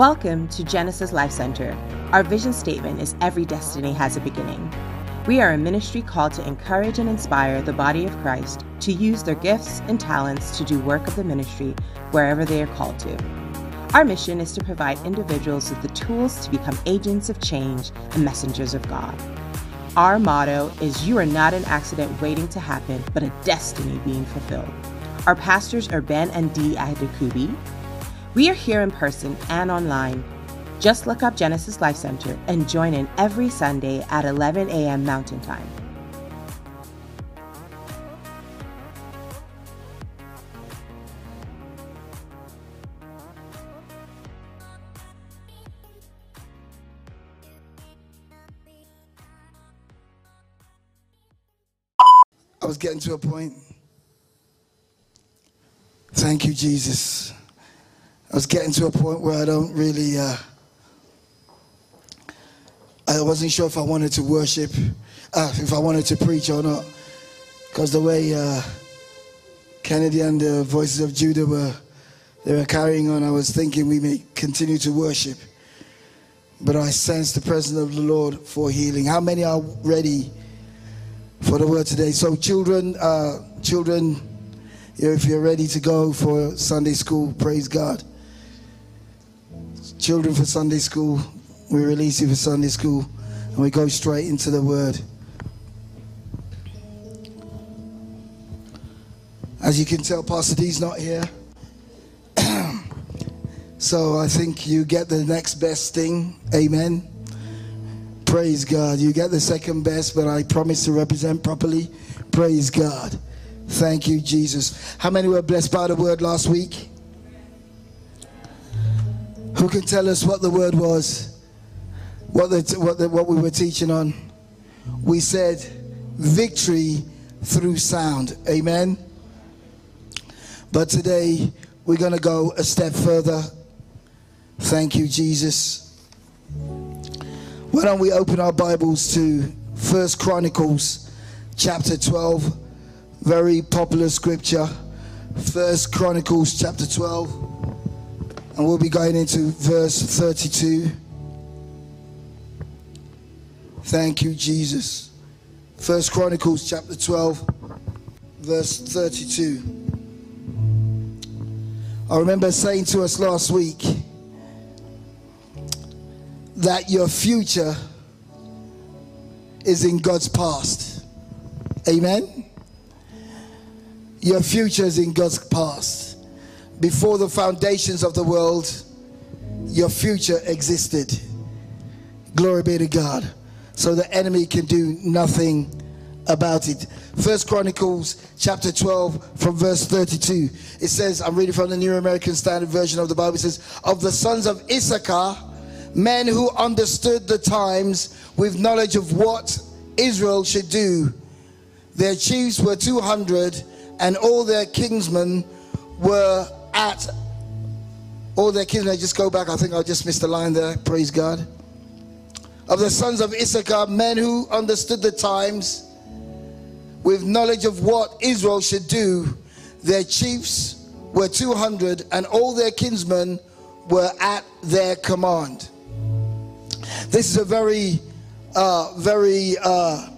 Welcome to Genesis Life Center. Our vision statement is Every destiny has a beginning. We are a ministry called to encourage and inspire the body of Christ to use their gifts and talents to do work of the ministry wherever they are called to. Our mission is to provide individuals with the tools to become agents of change and messengers of God. Our motto is You are not an accident waiting to happen, but a destiny being fulfilled. Our pastors are Ben and Dee Adekugbe. We are here in person and online. Just look up Genesis Life Center and join in every Sunday at 11 a.m. Mountain Time. I was getting to a point. Thank you, Jesus. I was getting to a point where I don't really, uh, I wasn't sure if I wanted to worship, uh, if I wanted to preach or not. Because the way uh, Kennedy and the Voices of Judah were, they were carrying on, I was thinking we may continue to worship. But I sense the presence of the Lord for healing. How many are ready for the word today? So, children, uh, children, if you're ready to go for Sunday school, praise God. Children for Sunday school, we release you for Sunday school and we go straight into the word. As you can tell, Pastor Dee's not here. so I think you get the next best thing. Amen. Praise God. You get the second best, but I promise to represent properly. Praise God. Thank you, Jesus. How many were blessed by the word last week? Who can tell us what the word was? What, the, what, the, what we were teaching on? We said victory through sound. Amen. But today we're going to go a step further. Thank you, Jesus. Why don't we open our Bibles to First Chronicles chapter 12 very popular scripture first chronicles chapter 12 and we'll be going into verse 32 thank you jesus. First chronicles chapter 12 verse 32 i remember saying to us last week that your future is in god's past. Amen? Your future is in God's past. Before the foundations of the world, your future existed. Glory be to God. So the enemy can do nothing about it. First Chronicles chapter 12 from verse 32. It says, I'm reading from the New American Standard Version of the Bible. It says, Of the sons of Issachar, men who understood the times with knowledge of what Israel should do. Their chiefs were 200 and all their kingsmen were at all their kinsmen. Just go back. I think I just missed a line there. Praise God. Of the sons of Issachar, men who understood the times with knowledge of what Israel should do, their chiefs were 200, and all their kinsmen were at their command. This is a very, uh, very uh,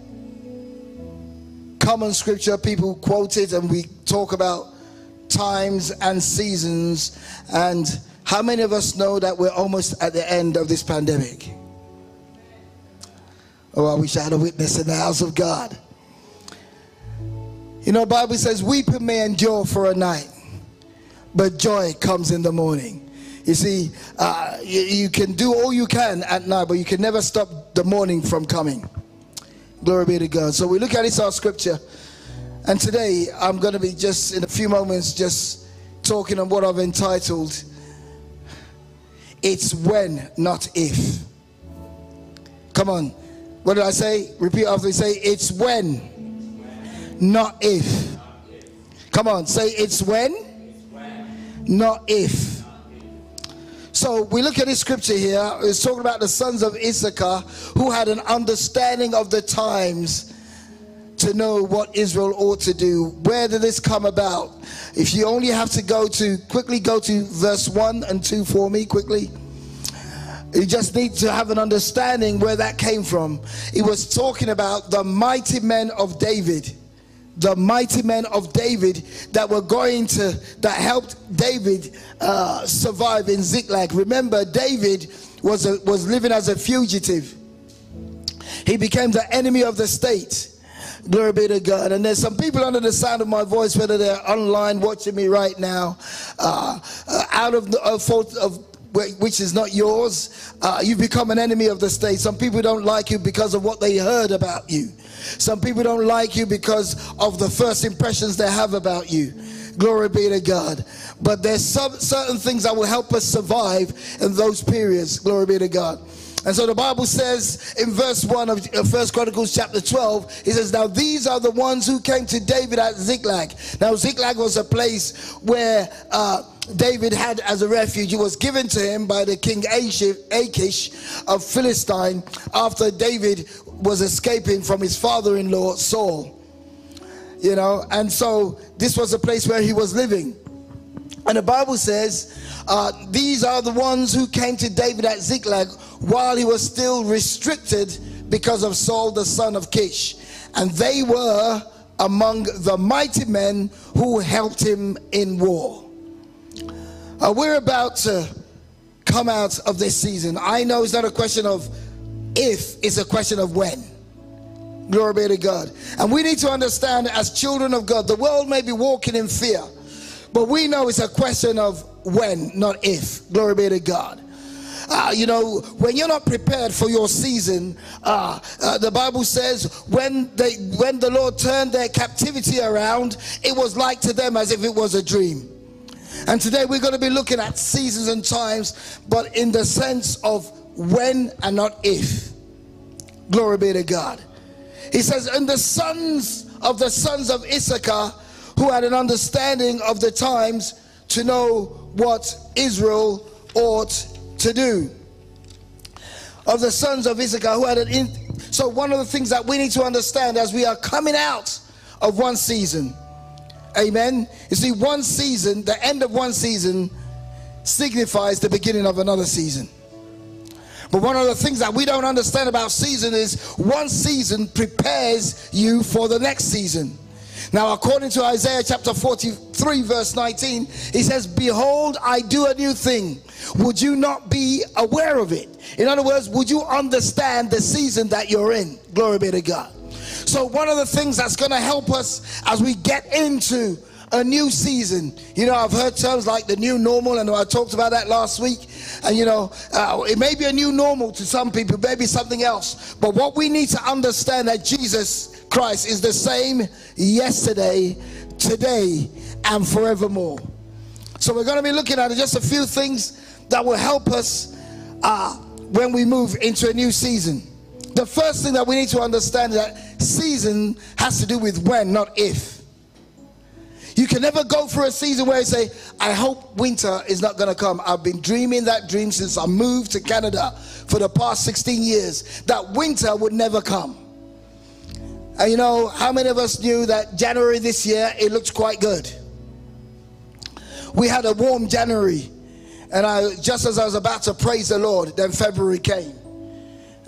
common scripture people quote it and we talk about times and seasons and how many of us know that we're almost at the end of this pandemic oh i wish i had a witness in the house of god you know bible says weeping may endure for a night but joy comes in the morning you see uh, you, you can do all you can at night but you can never stop the morning from coming Glory be to God. So we look at this our scripture. And today I'm going to be just in a few moments just talking on what I've entitled It's When, Not If. Come on. What did I say? Repeat after me. Say, It's when, not if. Come on. Say, It's when, not if. So we look at this scripture here. It's talking about the sons of Issachar who had an understanding of the times to know what Israel ought to do. Where did this come about? If you only have to go to quickly go to verse 1 and 2 for me, quickly. You just need to have an understanding where that came from. He was talking about the mighty men of David. The mighty men of David that were going to, that helped David uh, survive in Ziklag. Remember, David was, a, was living as a fugitive. He became the enemy of the state. Glory be to God. And there's some people under the sound of my voice, whether they're online watching me right now, uh, uh, out of the of, of which is not yours, uh, you become an enemy of the state. Some people don't like you because of what they heard about you. Some people don't like you because of the first impressions they have about you. Glory be to God. But there's some certain things that will help us survive in those periods. Glory be to God. And so the Bible says in verse 1 of First Chronicles chapter 12, it says, Now these are the ones who came to David at Ziklag. Now Ziklag was a place where uh, David had as a refuge. It was given to him by the king Achish of Philistine after David was escaping from his father-in-law Saul. You know, and so this was a place where he was living. And the Bible says, uh, these are the ones who came to David at Ziklag while he was still restricted because of Saul the son of Kish. And they were among the mighty men who helped him in war. Uh, we're about to come out of this season. I know it's not a question of if, it's a question of when. Glory be to God. And we need to understand as children of God, the world may be walking in fear, but we know it's a question of when, not if. Glory be to God. Uh, you know, when you're not prepared for your season, uh, uh, the Bible says when they when the Lord turned their captivity around, it was like to them as if it was a dream. And today we're going to be looking at seasons and times, but in the sense of when and not if. Glory be to God. He says, and the sons of the sons of Issachar, who had an understanding of the times to know what Israel ought to do. Of the sons of Issachar, who had an in- so one of the things that we need to understand as we are coming out of one season Amen. You see, one season, the end of one season, signifies the beginning of another season. But one of the things that we don't understand about season is one season prepares you for the next season. Now, according to Isaiah chapter 43, verse 19, he says, Behold, I do a new thing. Would you not be aware of it? In other words, would you understand the season that you're in? Glory be to God. So, one of the things that's going to help us as we get into a new season. You know, I've heard terms like the new normal, and I talked about that last week. And you know, uh, it may be a new normal to some people, maybe something else. But what we need to understand that Jesus Christ is the same yesterday, today, and forevermore. So we're going to be looking at just a few things that will help us uh, when we move into a new season. The first thing that we need to understand is that season has to do with when, not if. You can never go for a season where you say, I hope winter is not going to come. I've been dreaming that dream since I moved to Canada for the past 16 years, that winter would never come. And you know, how many of us knew that January this year, it looked quite good? We had a warm January. And I, just as I was about to praise the Lord, then February came.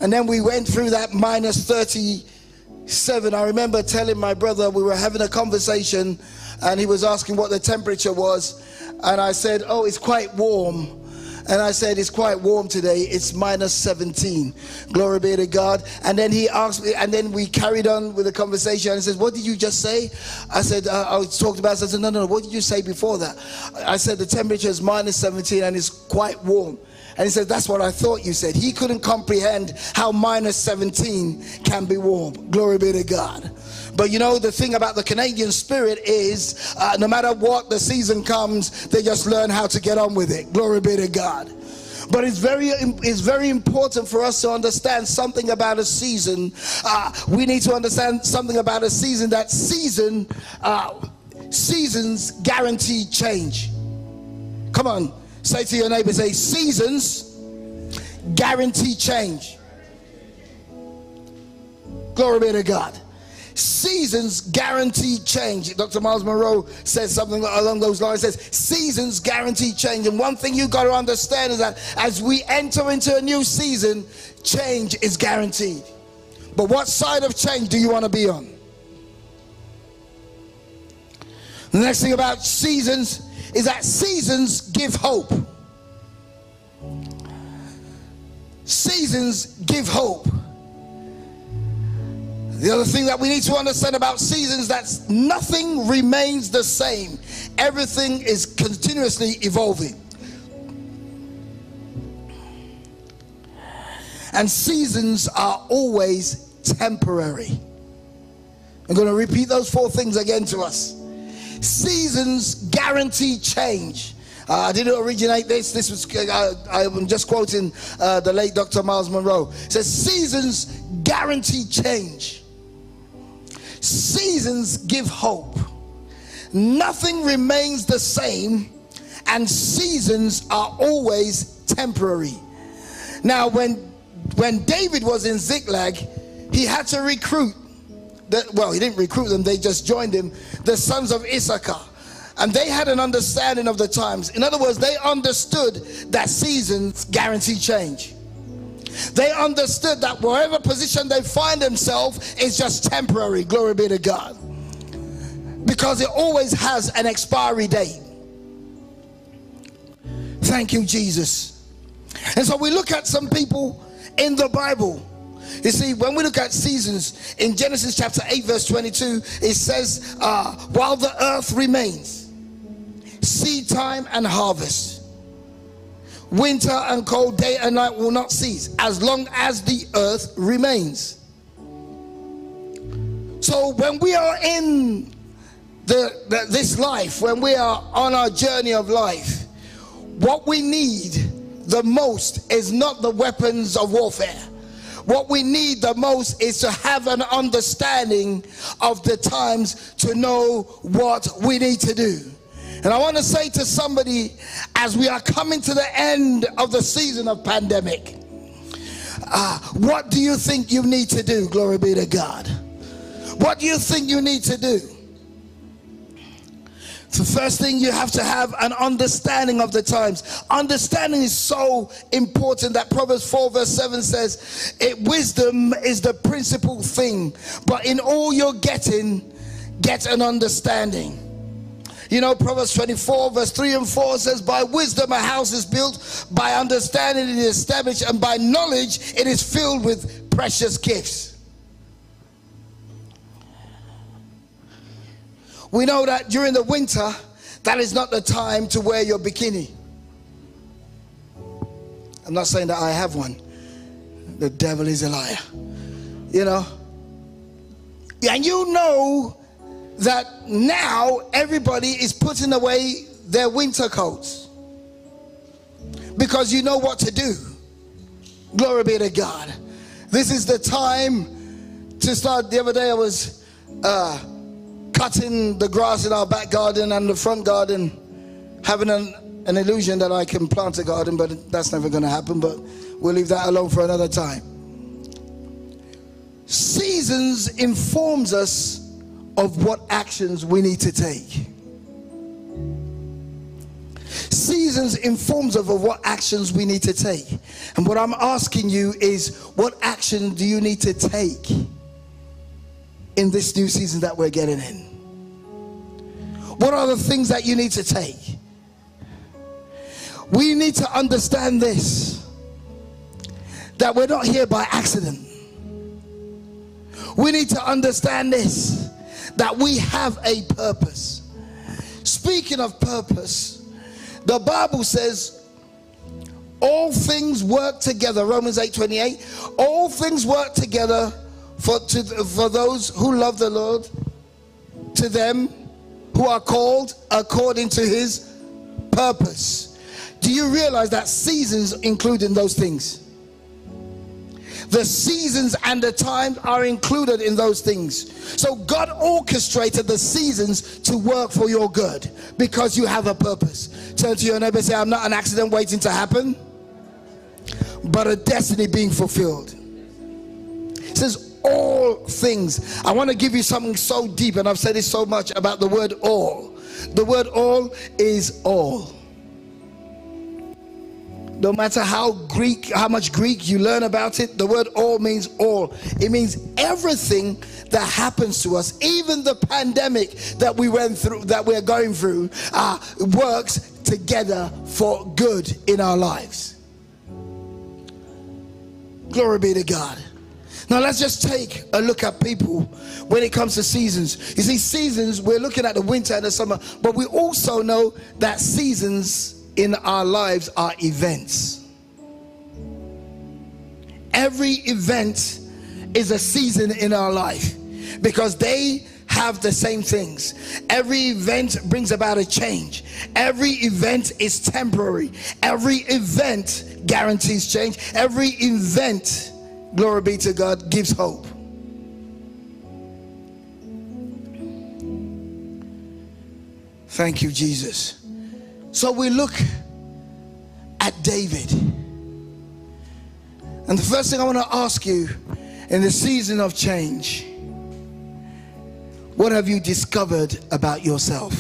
And then we went through that minus 37. I remember telling my brother, we were having a conversation, and he was asking what the temperature was. And I said, Oh, it's quite warm. And I said, It's quite warm today. It's minus 17. Glory be to God. And then he asked me, and then we carried on with the conversation. And he says, What did you just say? I said, uh, I talked about it. I said, No, no, no. What did you say before that? I said, The temperature is minus 17 and it's quite warm. And he said, That's what I thought you said. He couldn't comprehend how minus 17 can be warm. Glory be to God. But you know, the thing about the Canadian spirit is uh, no matter what the season comes, they just learn how to get on with it. Glory be to God. But it's very, it's very important for us to understand something about a season. Uh, we need to understand something about a season. That season, uh, seasons guarantee change. Come on. Say to your neighbor, say, seasons guarantee change. Glory be to God. Seasons guarantee change. Dr. Myles Munroe says something along those lines. Says seasons guarantee change. And one thing you got to understand is that as we enter into a new season, change is guaranteed. But what side of change do you want to be on? The next thing about seasons is that seasons give hope. Seasons give hope. The other thing that we need to understand about seasons that nothing remains the same. Everything is continuously evolving. And seasons are always temporary. I'm going to repeat those four things again to us. Seasons guarantee change. Uh, I didn't originate this. This was uh, I'm just quoting uh, the late Dr. Myles Munroe. It says seasons guarantee change. Seasons give hope. Nothing remains the same, and seasons are always temporary. Now, when when David was in Ziklag, he had to recruit. The, well, he didn't recruit them; they just joined him. The sons of Issachar, and they had an understanding of the times. In other words, they understood that seasons guarantee change. They understood that wherever position they find themselves is just temporary. Glory be to God. Because it always has an expiry date. Thank you, Jesus. And so we look at some people in the Bible. You see, when we look at seasons in Genesis chapter 8, verse 22, it says, uh, While the earth remains, seed time and harvest winter and cold, day and night will not cease as long as the earth remains. So when we are in the, the, this life, when we are on our journey of life, what we need the most is not the weapons of warfare. What we need the most is to have an understanding of the times to know what we need to do. And I want to say to somebody as we are coming to the end of the season of pandemic, uh, what do you think you need to do? Glory be to God. What do you think you need to do? The first thing you have to have an understanding of the times. Understanding is so important that Proverbs 4 verse 7 says, it, wisdom is the principal thing, but in all you're getting, get an understanding. You know, Proverbs 24, verse 3 and 4 says, By wisdom a house is built, by understanding it is established, and by knowledge it is filled with precious gifts. We know that during the winter, that is not the time to wear your bikini. I'm not saying that I have one. The devil is a liar. You know? And you know that now everybody is putting away their winter coats because you know what to do. Glory be to God. This is the time to start. The other day I was uh, cutting the grass in our back garden and the front garden, having an, an illusion that I can plant a garden, but that's never going to happen. But we'll leave that alone for another time. Seasons informs us of what actions we need to take. Seasons informs of what actions we need to take. And what I'm asking you is what action do you need to take in this new season that we're getting in? What are the things that you need to take? We need to understand this that we're not here by accident. We need to understand this that we have a purpose. Speaking of purpose, the Bible says all things work together. Romans 8 28. All things work together for, to, for those who love the Lord, to them who are called according to his purpose. Do you realize that seasons include in those things? The seasons and the times are included in those things. So God orchestrated the seasons to work for your good because you have a purpose. Turn to your neighbor and say, I'm not an accident waiting to happen, but a destiny being fulfilled. It says, all things. I want to give you something so deep, and I've said this so much about the word all. The word all is all. No matter how Greek, how much Greek you learn about it, the word all means all. It means everything that happens to us, even the pandemic that we went through, that we're going through, uh, works together for good in our lives. Glory be to God. Now let's just take a look at people when it comes to seasons. You see, seasons, we're looking at the winter and the summer, but we also know that seasons in our lives are events. Every event is a season in our life because they have the same things. Every event brings about a change. Every event is temporary. Every event guarantees change. Every event glory be to God, gives hope. Thank you, Jesus. So we look at David. And the first thing I want to ask you in the season of change, what have you discovered about yourself?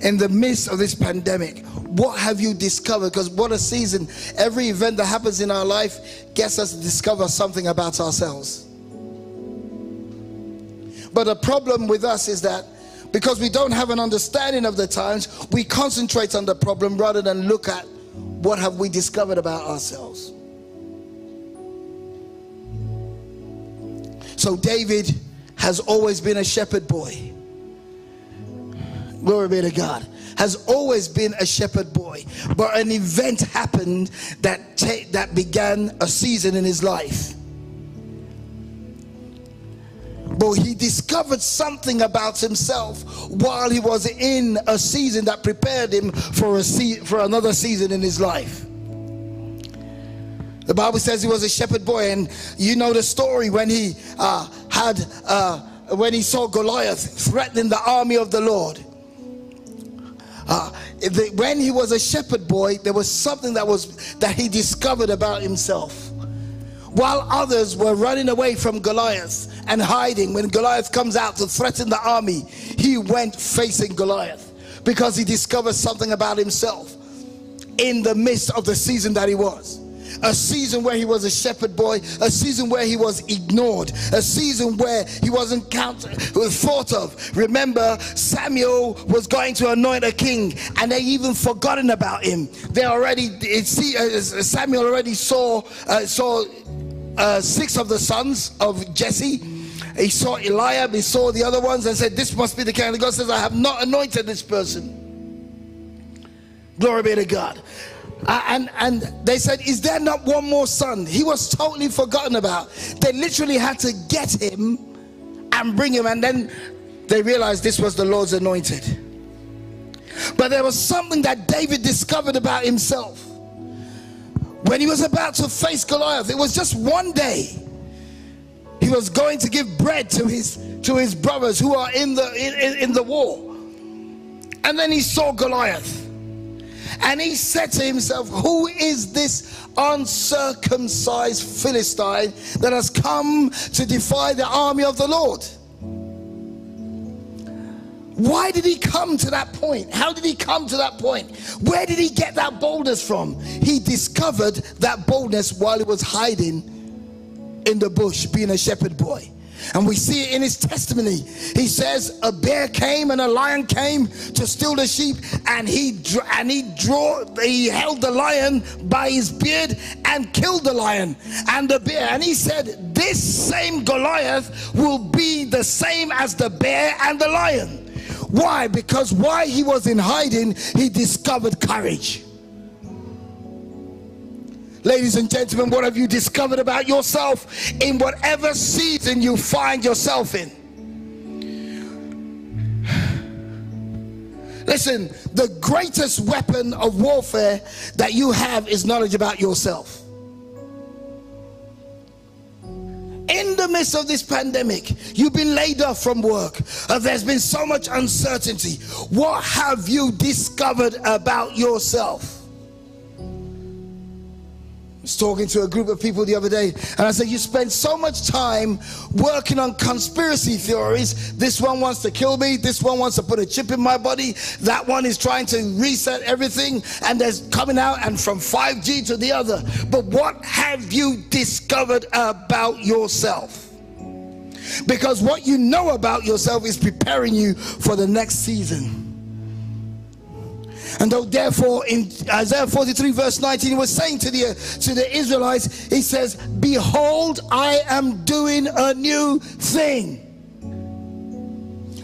In the midst of this pandemic, what have you discovered? Because what a season. Every event that happens in our life gets us to discover something about ourselves. But the problem with us is that because we don't have an understanding of the times, we concentrate on the problem rather than look at what have we discovered about ourselves. So David has always been a shepherd boy. Glory be to God has always been a shepherd boy, but an event happened that that began a season in his life. But he discovered something about himself while he was in a season that prepared him for a se- for another season in his life. The Bible says he was a shepherd boy, and you know the story when he uh, had uh, when he saw Goliath threatening the army of the Lord. Uh, the, when he was a shepherd boy, there was something that was that he discovered about himself. While others were running away from Goliath and hiding, when Goliath comes out to threaten the army, he went facing Goliath because he discovered something about himself in the midst of the season that he was a season where he was a shepherd boy, a season where he was ignored, a season where he wasn't counted, thought of. Remember, Samuel was going to anoint a king, and they even forgotten about him. They already, see, uh, Samuel already saw uh, saw uh, six of the sons of Jesse. He saw Eliab, he saw the other ones, and said, "This must be the king." God says, "I have not anointed this person." Glory be to God. Uh, and and they said is there not one more son he was totally forgotten about they literally had to get him and bring him and then they realized this was the lord's anointed but there was something that david discovered about himself when he was about to face goliath it was just one day he was going to give bread to his to his brothers who are in the in, in the war and then he saw goliath and he said to himself, Who is this uncircumcised Philistine that has come to defy the army of the Lord? Why did he come to that point? How did he come to that point? Where did he get that boldness from? He discovered that boldness while he was hiding in the bush, being a shepherd boy. And we see it in his testimony. He says, A bear came and a lion came to steal the sheep, and he and he draw he held the lion by his beard and killed the lion and the bear. And he said, This same Goliath will be the same as the bear and the lion. Why? Because while he was in hiding, he discovered courage. Ladies and gentlemen, what have you discovered about yourself in whatever season you find yourself in? Listen, the greatest weapon of warfare that you have is knowledge about yourself. In the midst of this pandemic, you've been laid off from work, uh, there's been so much uncertainty. What have you discovered about yourself? Was talking to a group of people the other day, and I said, You spend so much time working on conspiracy theories. This one wants to kill me, this one wants to put a chip in my body, that one is trying to reset everything, and there's coming out and from 5G to the other. But what have you discovered about yourself? Because what you know about yourself is preparing you for the next season. And though therefore in Isaiah 43 verse 19 he was saying to the to the Israelites, he says, Behold, I am doing a new thing.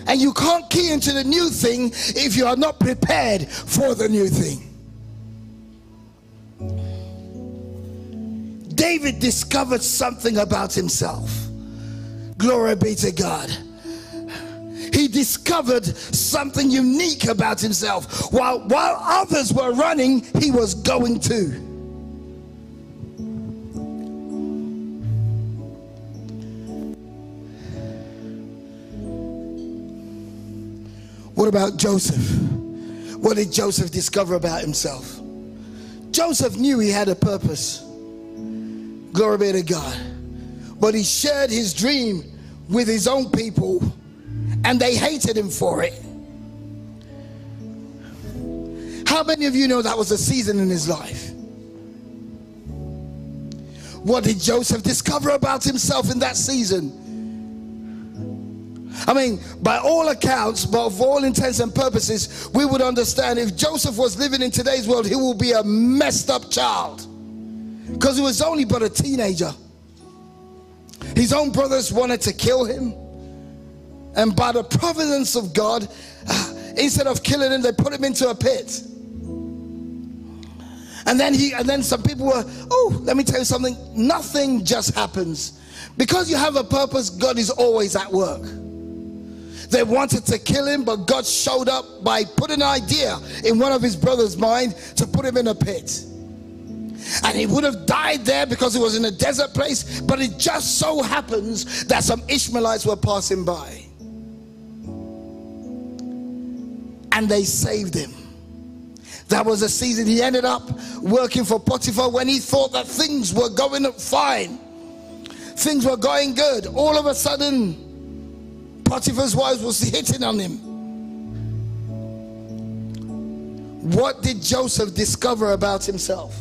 And you can't key into the new thing if you are not prepared for the new thing. David discovered something about himself. Glory be to God he discovered something unique about himself. While, while others were running, he was going too. What about Joseph? What did Joseph discover about himself? Joseph knew he had a purpose. Glory be to God. But he shared his dream with his own people and they hated him for it. How many of you know that was a season in his life? What did Joseph discover about himself in that season? I mean, by all accounts, but for all intents and purposes, we would understand if Joseph was living in today's world, he will be a messed up child. Because he was only but a teenager. His own brothers wanted to kill him. And by the providence of God, instead of killing him, they put him into a pit. And then he and then some people were, oh, let me tell you something. Nothing just happens. Because you have a purpose, God is always at work. They wanted to kill him, but God showed up by putting an idea in one of his brothers' mind to put him in a pit. And he would have died there because he was in a desert place, but it just so happens that some Ishmaelites were passing by. And they saved him. That was a season he ended up working for Potiphar when he thought that things were going fine. Things were going good. All of a sudden, Potiphar's wife was hitting on him. What did Joseph discover about himself?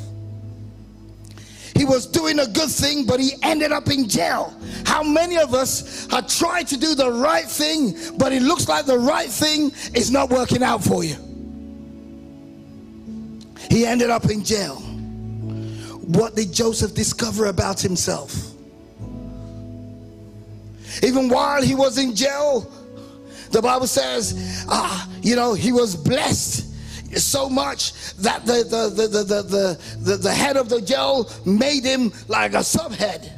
He was doing a good thing, but he ended up in jail. How many of us have tried to do the right thing, but it looks like the right thing is not working out for you? He ended up in jail. What did Joseph discover about himself? Even while he was in jail, the Bible says, ah, you know, he was blessed so much that the, the, the, the, the, the, the head of the jail made him like a subhead.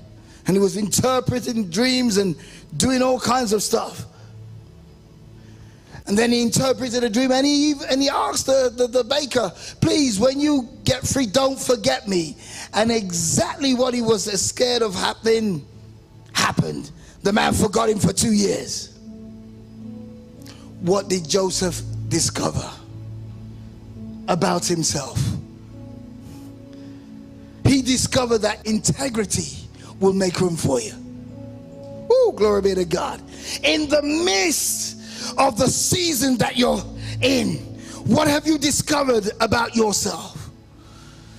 And he was interpreting dreams and doing all kinds of stuff. And then he interpreted a dream and he, and he asked the, the, the, baker, please, when you get free, don't forget me. And exactly what he was scared of happening happened. The man forgot him for two years. What did Joseph discover? About himself. He discovered that integrity will make room for you. Oh, glory be to God. In the midst of the season that you're in, what have you discovered about yourself?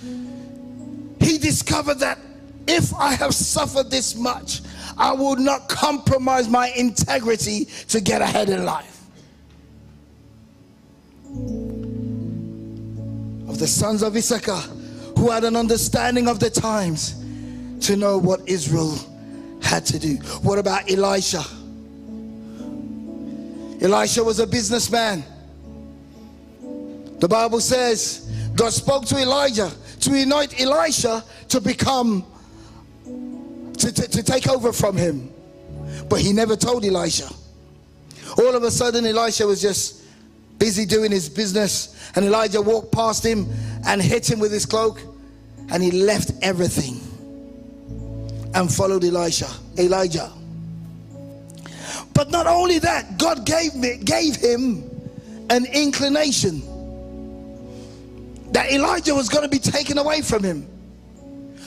He discovered that if I have suffered this much, I will not compromise my integrity to get ahead in life. Of the sons of Issachar who had an understanding of the times to know what Israel had to do. What about Elisha? Elisha was a businessman. The Bible says God spoke to Elijah to anoint Elisha to become, to, to, to take over from him. But he never told Elisha. All of a sudden, Elisha was just busy doing his business. And Elijah walked past him and hit him with his cloak. And he left everything and followed Elisha, Elijah. But not only that, God gave me gave him an inclination that Elijah was going to be taken away from him.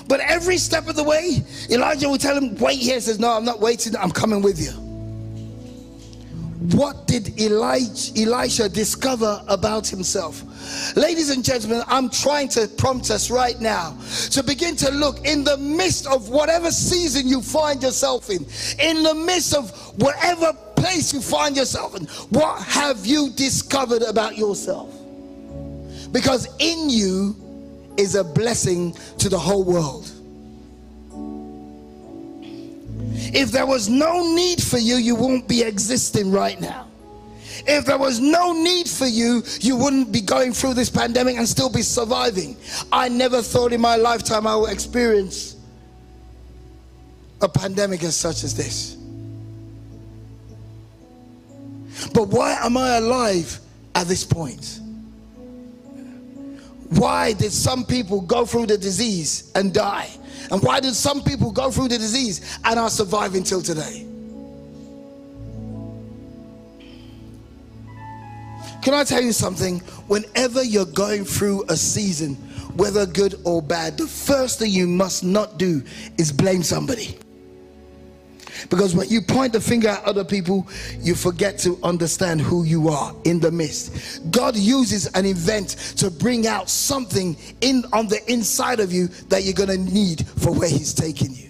But every step of the way, Elijah would tell him, Wait here. He says, No, I'm not waiting. I'm coming with you. What did Elijah, Elisha discover about himself? Ladies and gentlemen, I'm trying to prompt us right now to begin to look in the midst of whatever season you find yourself in, in the midst of whatever place you find yourself in, what have you discovered about yourself? Because in you is a blessing to the whole world. If there was no need for you, you won't be existing right now. If there was no need for you, you wouldn't be going through this pandemic and still be surviving. I never thought in my lifetime I would experience a pandemic as such as this. But why am I alive at this point? Why did some people go through the disease and die? And why did some people go through the disease and are surviving till today? Can I tell you something? Whenever you're going through a season, whether good or bad, the first thing you must not do is blame somebody. Because when you point the finger at other people, you forget to understand who you are in the midst. God uses an event to bring out something in on the inside of you that you're going to need for where he's taking you.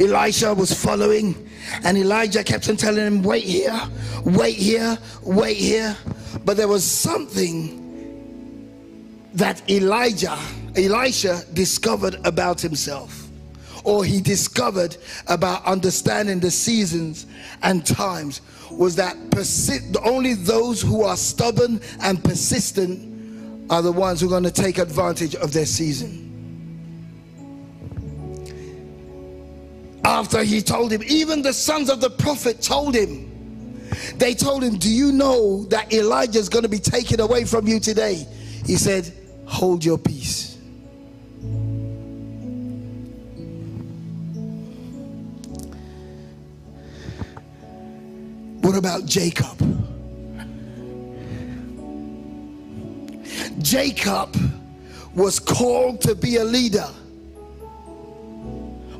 Elisha was following and Elijah kept on telling him, Wait here, wait here, wait here. But there was something that Elijah, Elisha discovered about himself, or he discovered about understanding the seasons and times, was that persi- only those who are stubborn and persistent are the ones who are going to take advantage of their season. after he told him, even the sons of the prophet told him, they told him, Do you know that Elijah is going to be taken away from you today? He said, Hold your peace. About Jacob? Jacob was called to be a leader.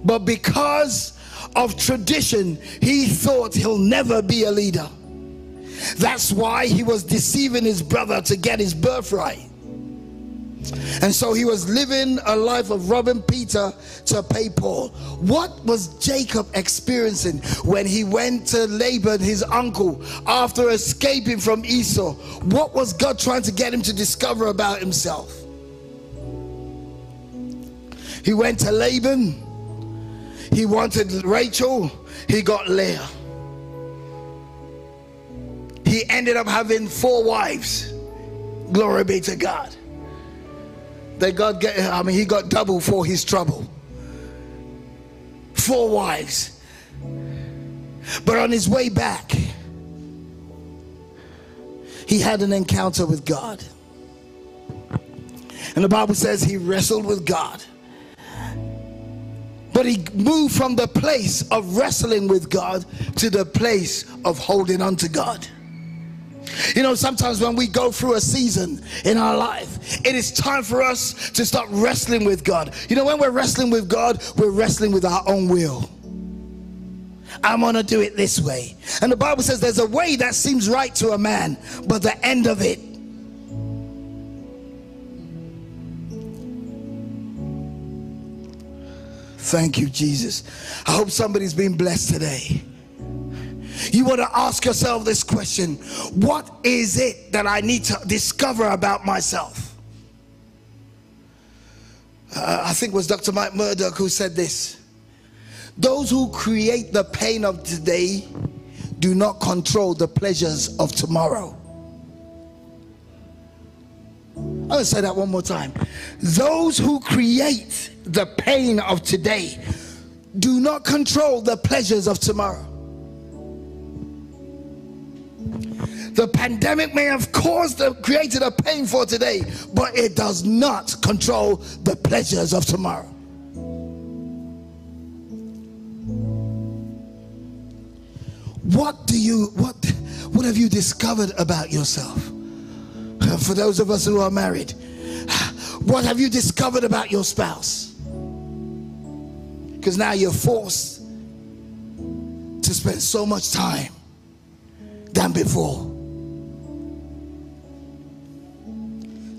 But because of tradition, he thought he'll never be a leader. That's why he was deceiving his brother to get his birthright. And so he was living a life of robbing Peter to pay Paul. What was Jacob experiencing when he went to Laban, his uncle, after escaping from Esau? What was God trying to get him to discover about himself? He went to Laban he wanted Rachel, he got Leah. He ended up having four wives. Glory be to God. That God get, I mean, he got double for his trouble. Four wives. But on his way back, he had an encounter with God. And the Bible says he wrestled with God. But he moved from the place of wrestling with God to the place of holding on to God. You know, sometimes when we go through a season in our life, it is time for us to start wrestling with God. You know, when we're wrestling with God, we're wrestling with our own will. I'm going to do it this way. And the Bible says there's a way that seems right to a man, but the end of it Thank you, Jesus. I hope somebody's been blessed today. You want to ask yourself this question What is it that I need to discover about myself? Uh, I think it was Dr. Mike Murdock who said this Those who create the pain of today do not control the pleasures of tomorrow. I'm going to say that one more time. Those who create the pain of today do not control the pleasures of tomorrow. The pandemic may have caused created a pain for today, but it does not control the pleasures of tomorrow. What do you what what have you discovered about yourself? For those of us who are married, What have you discovered about your spouse? Because now you're forced to spend so much time than before.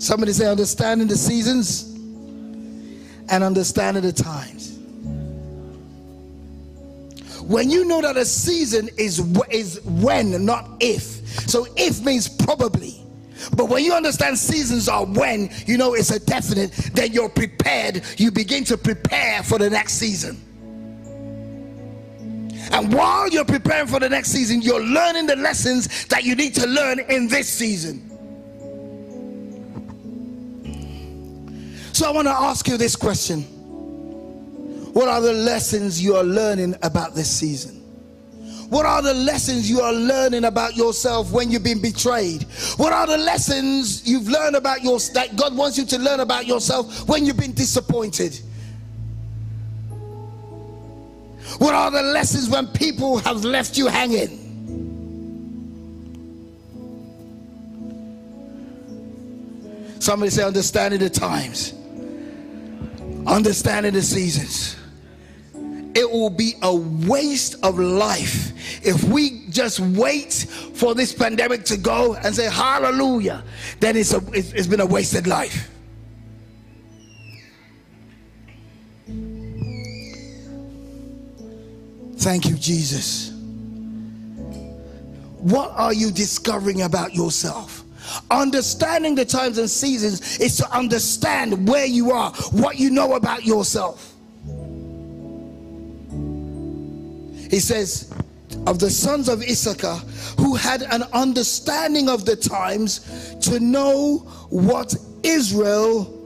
Somebody say, understanding the seasons and understanding the times. When you know that a season is, is when, not if. So if means probably. But when you understand seasons are when, you know it's a definite, then you're prepared. You begin to prepare for the next season. And while you're preparing for the next season, you're learning the lessons that you need to learn in this season. So I want to ask you this question What are the lessons you are learning about this season? What are the lessons you are learning about yourself when you've been betrayed? What are the lessons you've learned about your that God wants you to learn about yourself when you've been disappointed? What are the lessons when people have left you hanging? Somebody say, understanding the times, understanding the seasons. It will be a waste of life if we just wait for this pandemic to go and say hallelujah. Then it's, a, it's been a wasted life. Thank you, Jesus. What are you discovering about yourself? Understanding the times and seasons is to understand where you are, what you know about yourself. He says, of the sons of Issachar who had an understanding of the times to know what Israel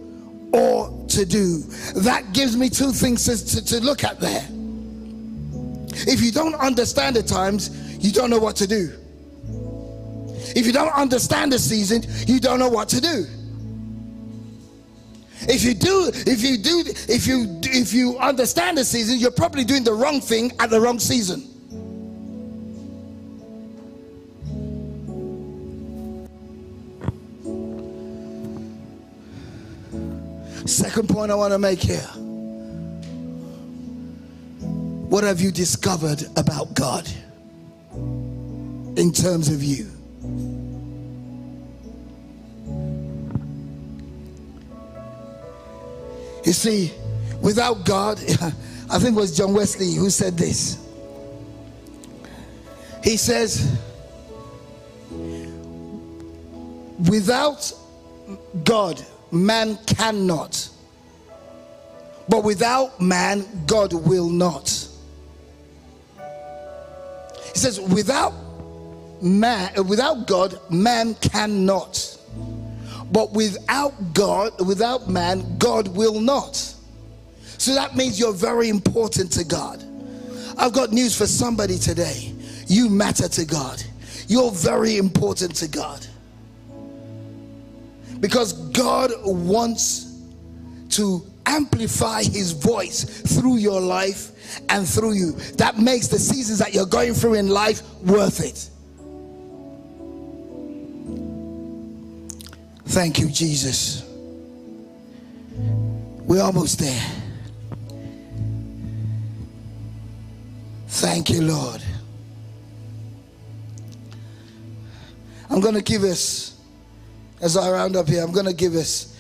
ought to do. That gives me two things to, to, look at there. If you don't understand the times, you don't know what to do. If you don't understand the season, you don't know what to do. If you do, if you do, if you if you understand the season, you're probably doing the wrong thing at the wrong season. Second point I want to make here. What have you discovered about God in terms of you? You see, without God, I think it was John Wesley who said this. He says, without God, man cannot. But without man, God will not. He says, without man, without God, man cannot. But without God, without man, God will not. So that means you're very important to God. I've got news for somebody today. You matter to God. You're very important to God. Because God wants to amplify his voice through your life and through you. That makes the seasons that you're going through in life worth it. Thank you, Jesus. We're almost there. Thank you, Lord. I'm going to give us, as I round up here, I'm going to give us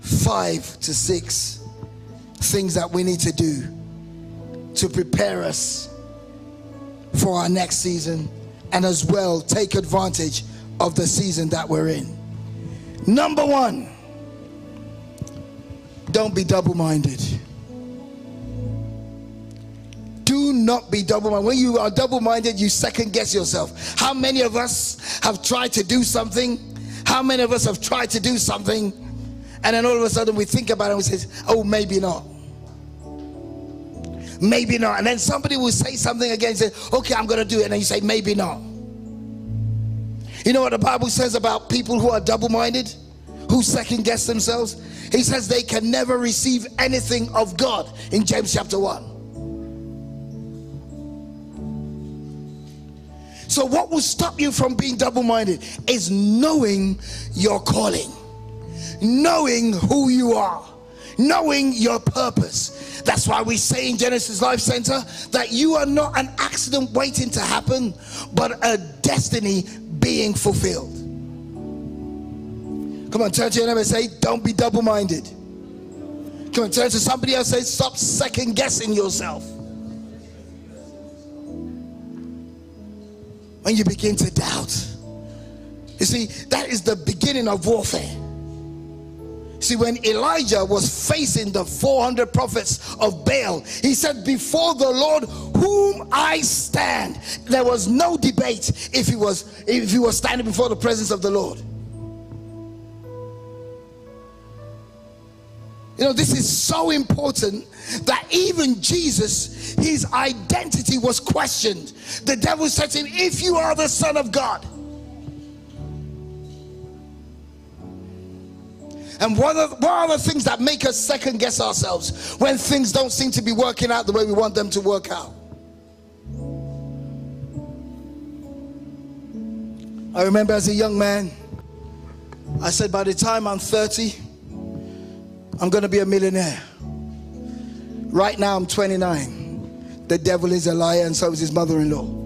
five to six things that we need to do to prepare us for our next season and as well take advantage of the season that we're in. Number one, don't be double minded. Do not be double minded. When you are double minded, you second guess yourself. How many of us have tried to do something? How many of us have tried to do something? And then all of a sudden we think about it and we say, oh, maybe not maybe not. And then somebody will say something again and say, okay, I'm going to do it. And then you say, maybe not. You know what the Bible says about people who are double minded, who second guess themselves? He says they can never receive anything of God in James chapter 1. So, what will stop you from being double minded is knowing your calling knowing who you are, knowing your purpose. That's why we say in Genesis Life Centre that you are not an accident waiting to happen, but a destiny being fulfilled. Come on, turn to your neighbor and say, Don't be double minded. Come on, turn to somebody else and say, Stop second guessing yourself. When you begin to doubt, you see, that is the beginning of warfare. See, when Elijah was facing the 400 prophets of Baal, he said, Before the Lord whom I stand. There was no debate if he was if he was standing before the presence of the Lord. You know, this is so important that even Jesus, his identity was questioned. The devil said to him, If you are the Son of God. And what are, the things that make us second guess ourselves when things don't seem to be working out the way we want them to work out? I remember as a young man, I said, by the time I'm 30, I'm going to be a millionaire. Right now, I'm 29. The devil is a liar, and so is his mother in law.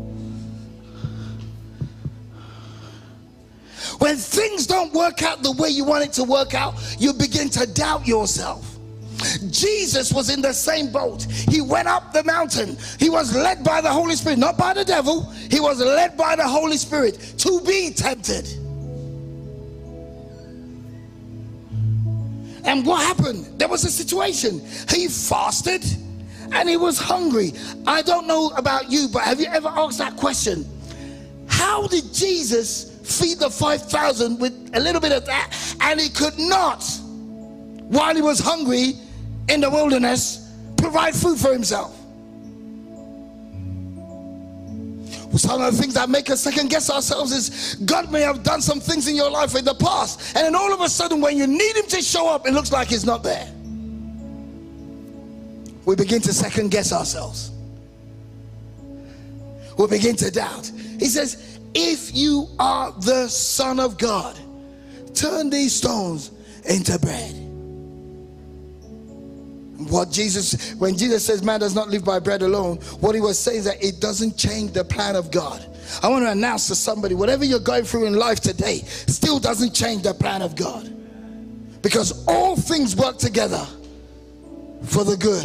When things don't work out the way you want it to work out, you begin to doubt yourself. Jesus was in the same boat. He went up the mountain. He was led by the Holy Spirit, not by the devil. He was led by the Holy Spirit to be tempted. And what happened? There was a situation. He fasted and he was hungry. I don't know about you, but have you ever asked that question? How did Jesus feed the 5,000 with a little bit of that and he could not, while he was hungry in the wilderness, provide food for himself? some of the things that make us second guess ourselves is God may have done some things in your life in the past, and then all of a sudden, when you need Him to show up, it looks like He's not there. We begin to second guess ourselves. We begin to doubt. He says, If you are the Son of God, turn these stones into bread what Jesus, when Jesus says man does not live by bread alone, what he was saying is that it doesn't change the plan of God. I want to announce to somebody whatever you're going through in life today still doesn't change the plan of God. Because all things work together for the good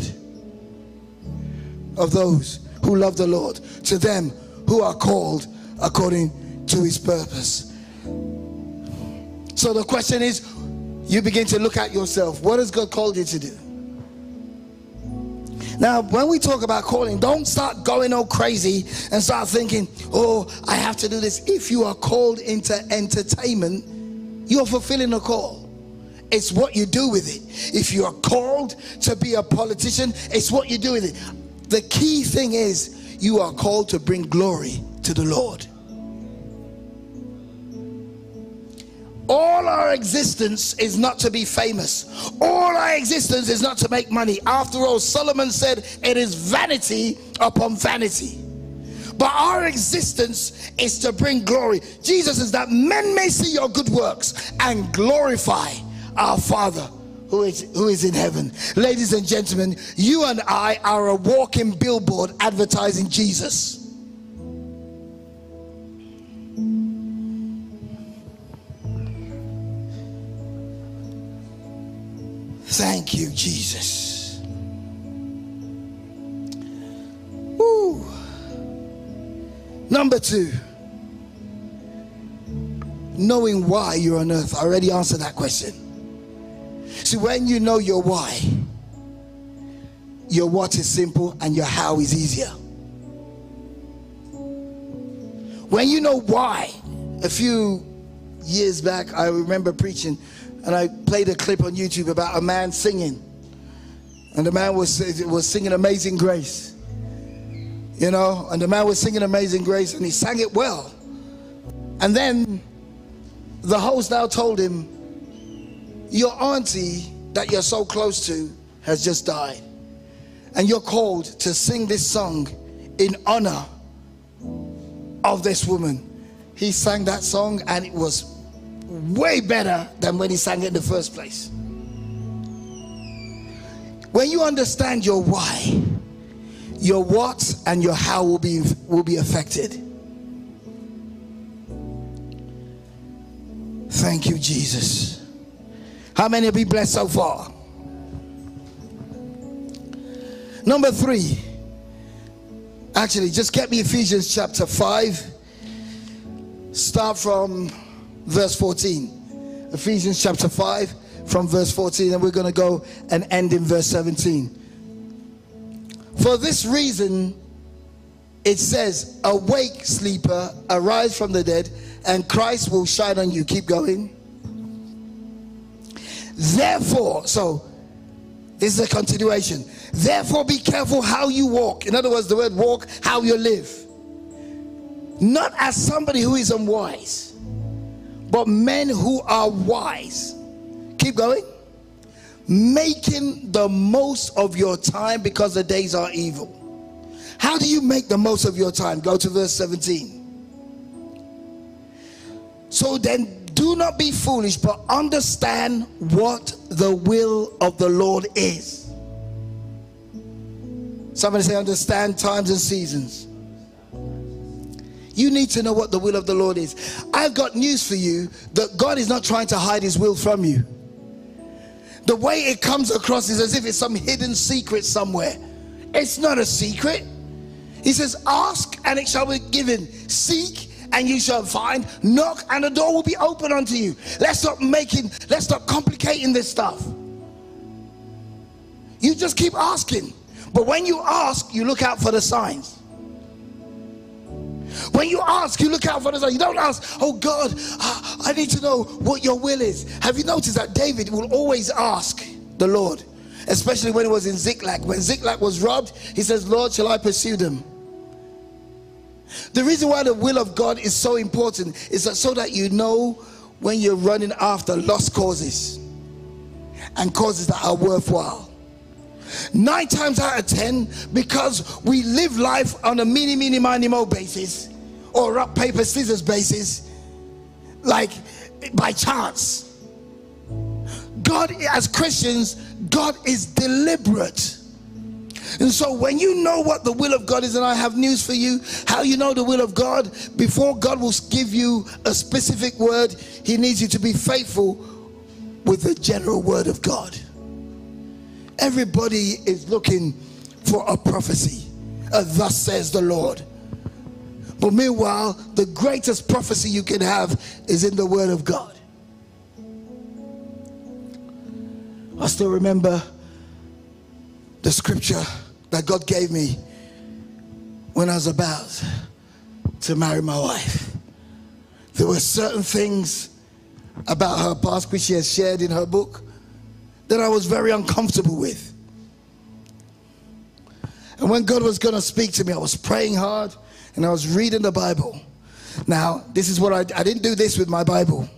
of those who love the Lord, to them who are called according to his purpose. So the question is you begin to look at yourself. What has God called you to do? Now, when we talk about calling, don't start going all crazy and start thinking, oh, I have to do this. If you are called into entertainment, you're fulfilling a call. It's what you do with it. If you are called to be a politician, it's what you do with it. The key thing is you are called to bring glory to the Lord. Our existence is not to be famous. All our existence is not to make money. After all, Solomon said it is vanity upon vanity. But our existence is to bring glory. Jesus is that men may see your good works and glorify our Father who is, who is in heaven. Ladies and gentlemen, you and I are a walking billboard advertising Jesus. Thank you, Jesus. Woo. Number two, knowing why you're on earth. I already answered that question. See, when you know your why, your what is simple and your how is easier. When you know why, a few years back, I remember preaching and I played a clip on YouTube about a man singing. And the man was, was singing Amazing Grace. You know, and the man was singing Amazing Grace and he sang it well. And then the host now told him, Your auntie that you're so close to has just died. And you're called to sing this song in honor of this woman. He sang that song and it was way better than when he sang it in the first place. When you understand your why, your what and your how will be will be affected. Thank you, Jesus. How many have been blessed so far? Number three. Actually, just get me Ephesians chapter 5. Start from verse 14. Ephesians chapter 5 from verse 14, and we're going to go and end in verse 17. For this reason, it says, Awake, sleeper, arise from the dead, and Christ will shine on you. Keep going. Therefore, so this is a continuation. Therefore, be careful how you walk. In other words, the word walk, how you live. Not as somebody who is unwise, but men who are wise. Keep going. Making the most of your time because the days are evil. How do you make the most of your time? Go to verse 17. So then, do not be foolish, but understand what the will of the Lord is. Somebody say, understand times and seasons. You need to know what the will of the Lord is. I've got news for you that God is not trying to hide his will from you. The way it comes across is as if it's some hidden secret somewhere. It's not a secret. He says, Ask and it shall be given. Seek and you shall find. Knock and the door will be open unto you. Let's stop making, let's stop complicating this stuff. You just keep asking. But when you ask, you look out for the signs. When you ask, you look out for the signs. You don't ask, oh God, I need to know what your will is. Have you noticed that David will always ask the Lord, especially when he was in Ziklag. When Ziklag was robbed, he says, Lord, shall I pursue them? The reason why the will of God is so important is that so that you know when you're running after lost causes and causes that are worthwhile. Nine times out of ten, because we live life on a mini, mini, mini, mo basis or rock, paper, scissors basis, like by chance. God, as Christians, God is deliberate. And so when you know what the will of God is, and I have news for you, how you know the will of God, before God will give you a specific word, He needs you to be faithful with the general word of God. Everybody is looking for a prophecy. Uh, thus says the Lord. But meanwhile, the greatest prophecy you can have is in the Word of God. I still remember the scripture that God gave me when I was about to marry my wife. There were certain things about her past which she has shared in her book that I was very uncomfortable with. And when God was going to speak to me, I was praying hard and I was reading the Bible. Now, this is what I, I didn't do this with my Bible.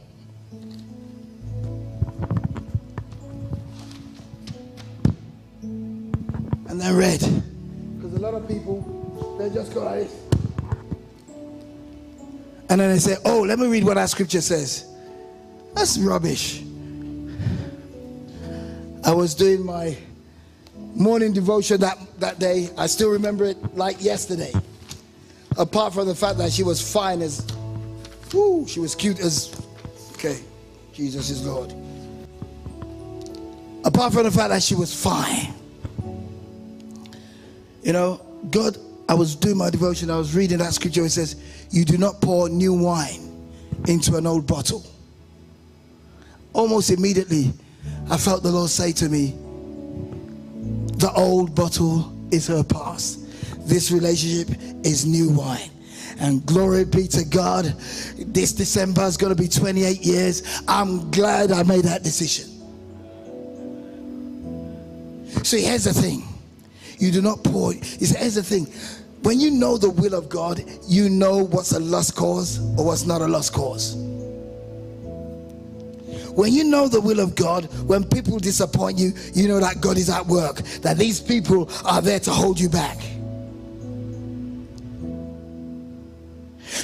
And then read. Because a lot of people, they just go like this. And then they say, oh, let me read what that scripture says. That's rubbish. I was doing my morning devotion that, that day. I still remember it like yesterday. Apart from the fact that she was fine as, whoo, she was cute as, okay, Jesus is Lord. Apart from the fact that she was fine. You know, God, I was doing my devotion, I was reading that scripture. It says, You do not pour new wine into an old bottle. Almost immediately, I felt the Lord say to me, The old bottle is her past. This relationship is new wine. And glory be to God. This December is going to be 28 years. I'm glad I made that decision. So here's the thing you do not pour. Here's the thing. When you know the will of God, you know what's a lost cause or what's not a lost cause. When you know the will of God, when people disappoint you, you know that God is at work, that these people are there to hold you back.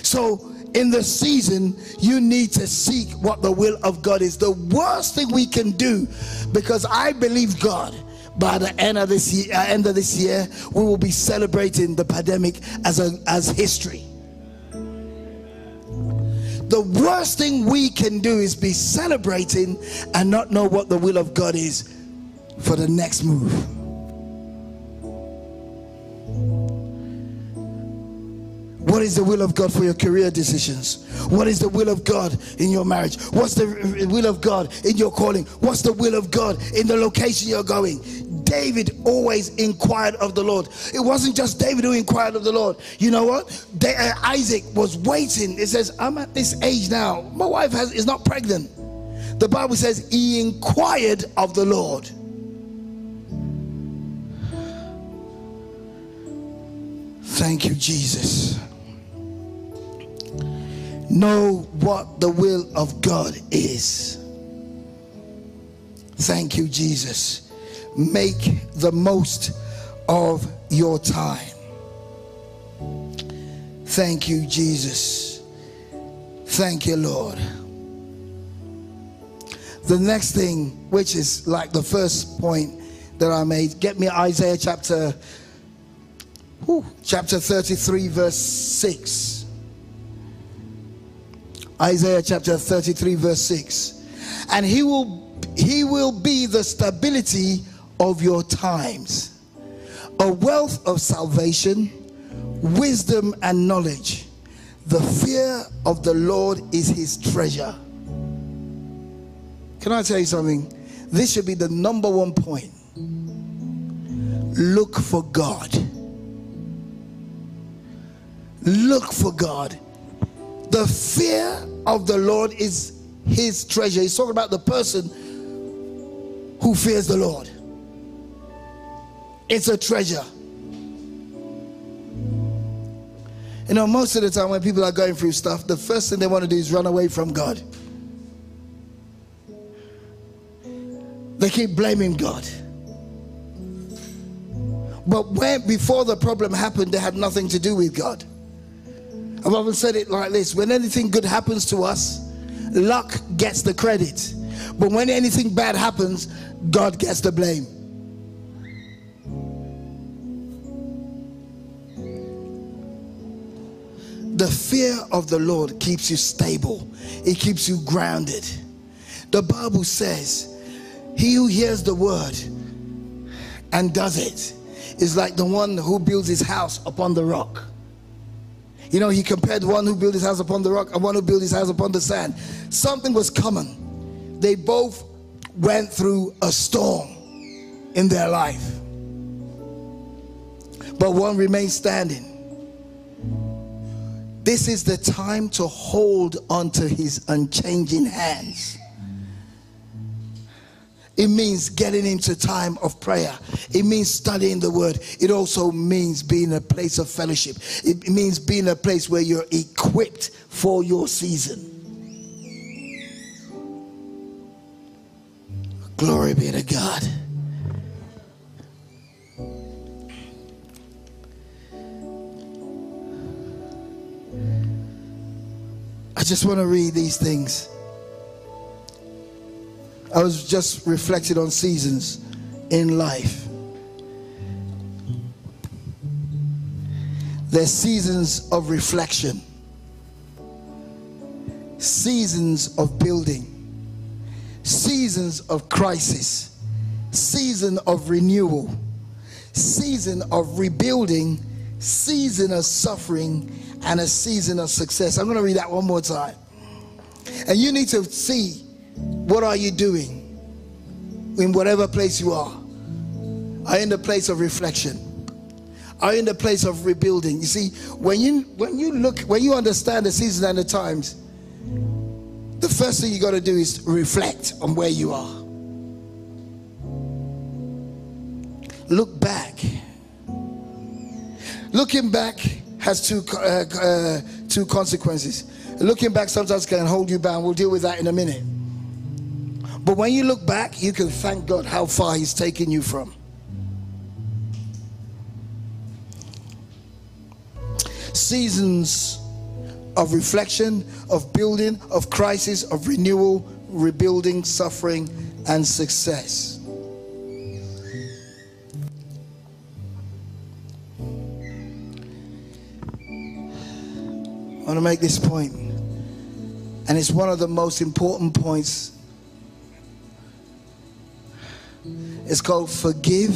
So in the season, you need to seek what the will of God is. The worst thing we can do, because I believe God, by the end of this year, uh, end of this year, we will be celebrating the pandemic as a as history. The worst thing we can do is be celebrating and not know what the will of God is for the next move. What is the will of God for your career decisions? What is the will of God in your marriage? What's the will of God in your calling? What's the will of God in the location you're going? David always inquired of the Lord. It wasn't just David who inquired of the Lord. You know what? Uh, Isaac was waiting. It says, I'm at this age now. My wife has, is not pregnant. The Bible says he inquired of the Lord. Thank you, Jesus. Know what the will of God is. Thank you, Jesus make the most of your time. Thank you, Jesus. Thank you, Lord. The next thing, which is like the first point that I made, get me Isaiah chapter whew, chapter 33, verse 6. Isaiah chapter 33, verse 6. And he will he will be the stability of your times, a wealth of salvation, wisdom, and knowledge. The fear of the Lord is his treasure. Can I tell you something? This should be the number one point. Look for God. Look for God. The fear of the Lord is his treasure. He's talking about the person who fears the Lord. It's a treasure. You know, most of the time when people are going through stuff, the first thing they want to do is run away from God. They keep blaming God. But when before the problem happened, they had nothing to do with God. I've often said it like this when anything good happens to us, luck gets the credit. But when anything bad happens, God gets the blame. The fear of the Lord keeps you stable, it keeps you grounded. The Bible says, He who hears the word and does it is like the one who builds his house upon the rock. You know, he compared one who built his house upon the rock and one who built his house upon the sand. Something was coming. They both went through a storm in their life, but one remained standing. This is the time to hold onto his unchanging hands. It means getting into time of prayer. It means studying the word. It also means being a place of fellowship. It means being a place where you're equipped for your season. Glory be to God. I just want to read these things. I was just reflected on seasons in life. There's seasons of reflection, seasons of building, seasons of crisis, season of renewal, season of rebuilding, season of suffering, and a season of success. I'm going to read that one more time. And you need to see what are you doing in whatever place you are. Are you in the place of reflection? Are you in the place of rebuilding? You see, when you when you look when you understand the seasons and the times, the first thing you got to do is reflect on where you are. Look back. Looking back has two uh, uh, two consequences. Looking back sometimes can hold you back, We'll deal with that in a minute. But when you look back, you can thank God how far He's taken you from. Seasons of reflection, of building, of crisis, of renewal, rebuilding, suffering, and success. Want to make this point, and it's one of the most important points. It's called forgive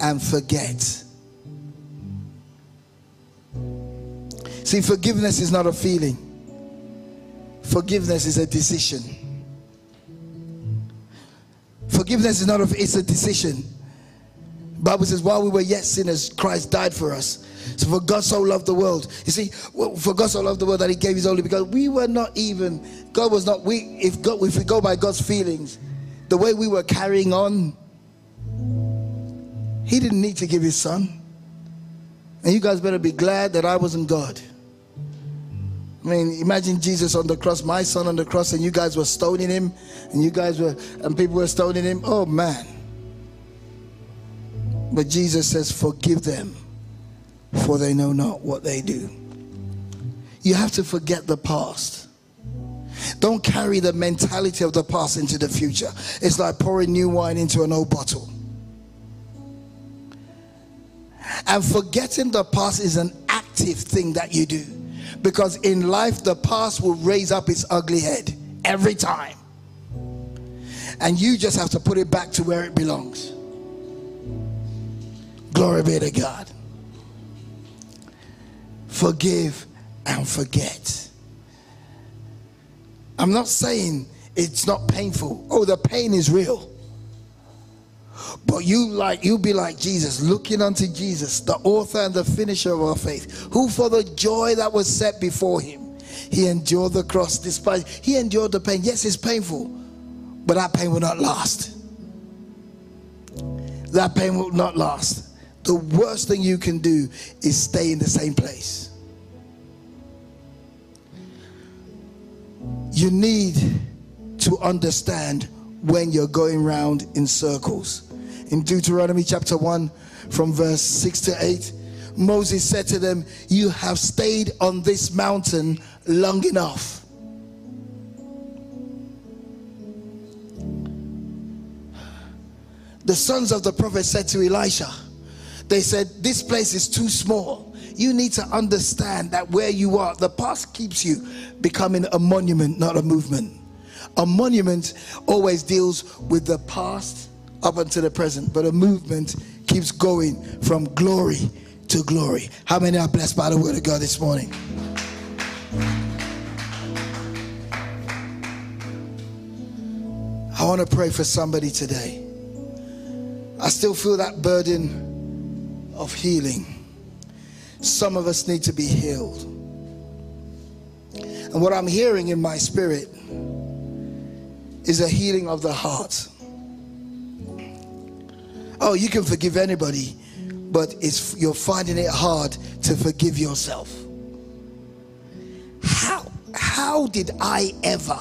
and forget. See, forgiveness is not a feeling, forgiveness is a decision. Forgiveness is not a, it's a decision. Bible says, while we were yet sinners, Christ died for us. So for God so loved the world. You see, for God so loved the world that he gave his only because we were not even, God was not, we if God if we go by God's feelings, the way we were carrying on, he didn't need to give his son. And you guys better be glad that I wasn't God. I mean, imagine Jesus on the cross, my son on the cross, and you guys were stoning him, and you guys were, and people were stoning him. Oh man. But Jesus says, Forgive them, for they know not what they do. You have to forget the past. Don't carry the mentality of the past into the future. It's like pouring new wine into an old bottle. And forgetting the past is an active thing that you do. Because in life, the past will raise up its ugly head every time. And you just have to put it back to where it belongs. Glory be to God. Forgive and forget. I'm not saying it's not painful. Oh, the pain is real. But you like you be like Jesus, looking unto Jesus, the author and the finisher of our faith, who for the joy that was set before him, he endured the cross, despite he endured the pain. Yes, it's painful, but that pain will not last. That pain will not last. The worst thing you can do is stay in the same place. You need to understand when you're going round in circles in Deuteronomy chapter 1 from verse 6 to 8. Moses said to them, You have stayed on this mountain long enough. The sons of the prophet said to Elisha, They said, This place is too small. You need to understand that where you are, the past keeps you becoming a monument, not a movement. A monument always deals with the past up until the present, but a movement keeps going from glory to glory. How many are blessed by the word of God this morning? I want to pray for somebody today. I still feel that burden of healing. Some of us need to be healed. And what I'm hearing in my spirit is a healing of the heart. Oh, you can forgive anybody, but it's you're finding it hard to forgive yourself. How how did I ever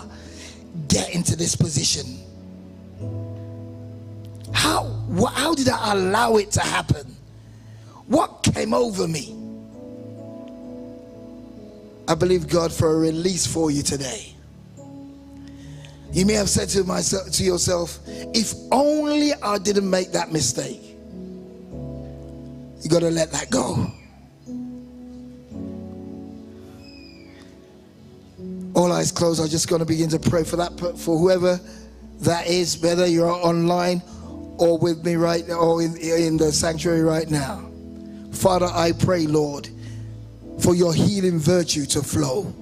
get into this position? How how did I allow it to happen? What came over me? I believe God for a release for you today. You may have said to myself to yourself, if only I didn't make that mistake. You got to let that go. All eyes closed. I'm just going to begin to pray for that for whoever that is, whether you're online or with me right now or in, in the sanctuary right now. Father, I pray, Lord, for your healing virtue to flow.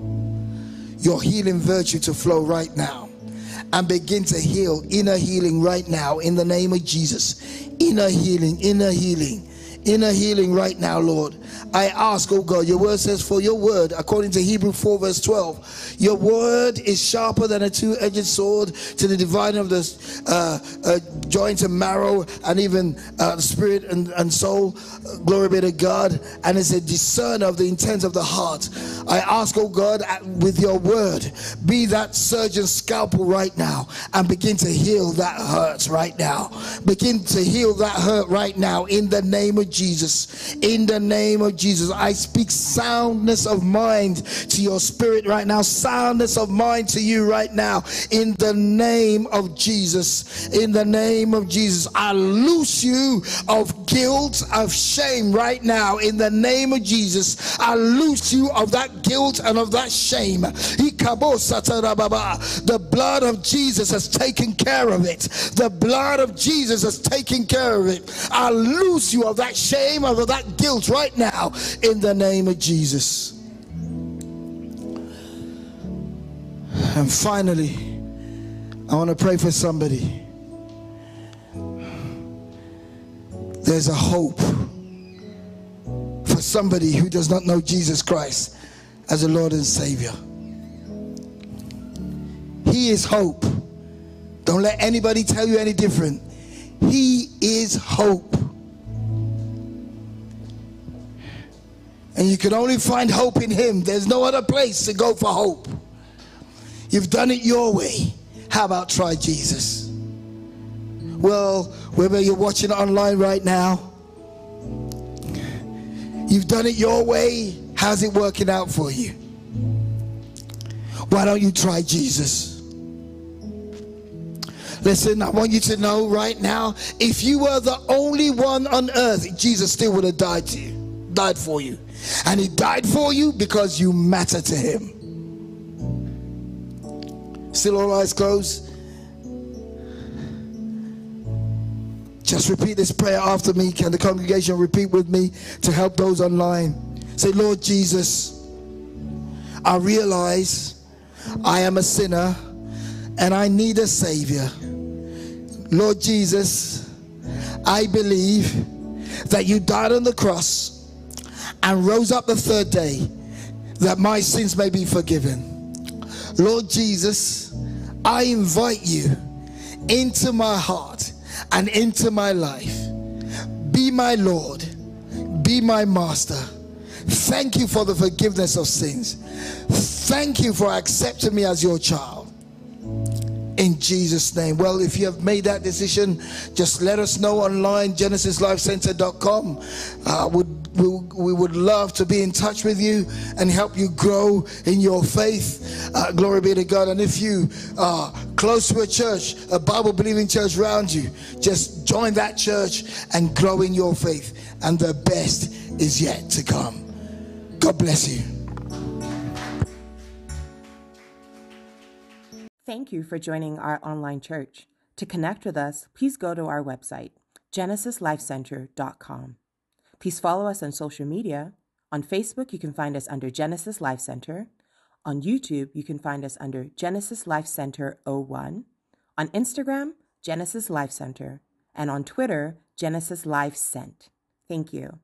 Your healing virtue to flow right now and begin to heal inner healing right now in the name of Jesus. Inner healing, inner healing, inner healing right now, Lord. I ask, oh God, your word says, for your word, according to Hebrew 4, verse 12, your word is sharper than a two edged sword to the dividing of the uh, uh, joint and marrow and even uh, spirit and, and soul. Glory be to God. And it's a discerner of the intent of the heart. I ask, oh God, with your word, be that surgeon scalpel right now and begin to heal that hurt right now. Begin to heal that hurt right now in the name of Jesus. In the name name of Jesus, I speak soundness of mind to your spirit right now, soundness of mind to you right now. In the name of Jesus, in the name of Jesus, I loose you of guilt, of shame right now. In the name of Jesus, I loose you of that guilt and of that shame. The blood of Jesus has taken care of it. The blood of Jesus has taken care of it. I loose you of that shame, of that guilt right now in the name of Jesus. And finally, I want to pray for somebody. There's a hope for somebody who does not know Jesus Christ as a Lord and Savior. He is hope. Don't let anybody tell you any different. He is hope. And you can only find hope in Him. There's no other place to go for hope. You've done it your way. How about try Jesus? Well, whether you're watching online right now, you've done it your way. How's it working out for you? Why don't you try Jesus? Listen, I want you to know right now if you were the only one on earth, Jesus still would have died to you, died for you. And he died for you because you matter to him. Still all eyes closed? Just repeat this prayer after me. Can the congregation repeat with me to help those online? Say, Lord Jesus, I realize I am a sinner and I need a Savior. Lord Jesus, I believe that you died on the cross and rose up the third day that my sins may be forgiven. Lord Jesus, I invite you into my heart and into my life. Be my Lord, be my master. Thank you for the forgiveness of sins. Thank you for accepting me as your child in Jesus' name. Well, if you have made that decision, just let us know online, genesislifecentre.com. Uh, would, we, would love to be in touch with you and help you grow in your faith. Uh, glory be to God. And if you are close to a church, a Bible believing church around you, just join that church and grow in your faith. And the best is yet to come. God bless you. Thank you for joining our online church. To connect with us, please go to our website, genesislifecentre.com. Please follow us on social media. On Facebook, you can find us under Genesis Life Centre. On YouTube, you can find us under Genesis Life Centre 01. On Instagram, Genesis Life Centre. And on Twitter, Genesis Life Sent. Thank you.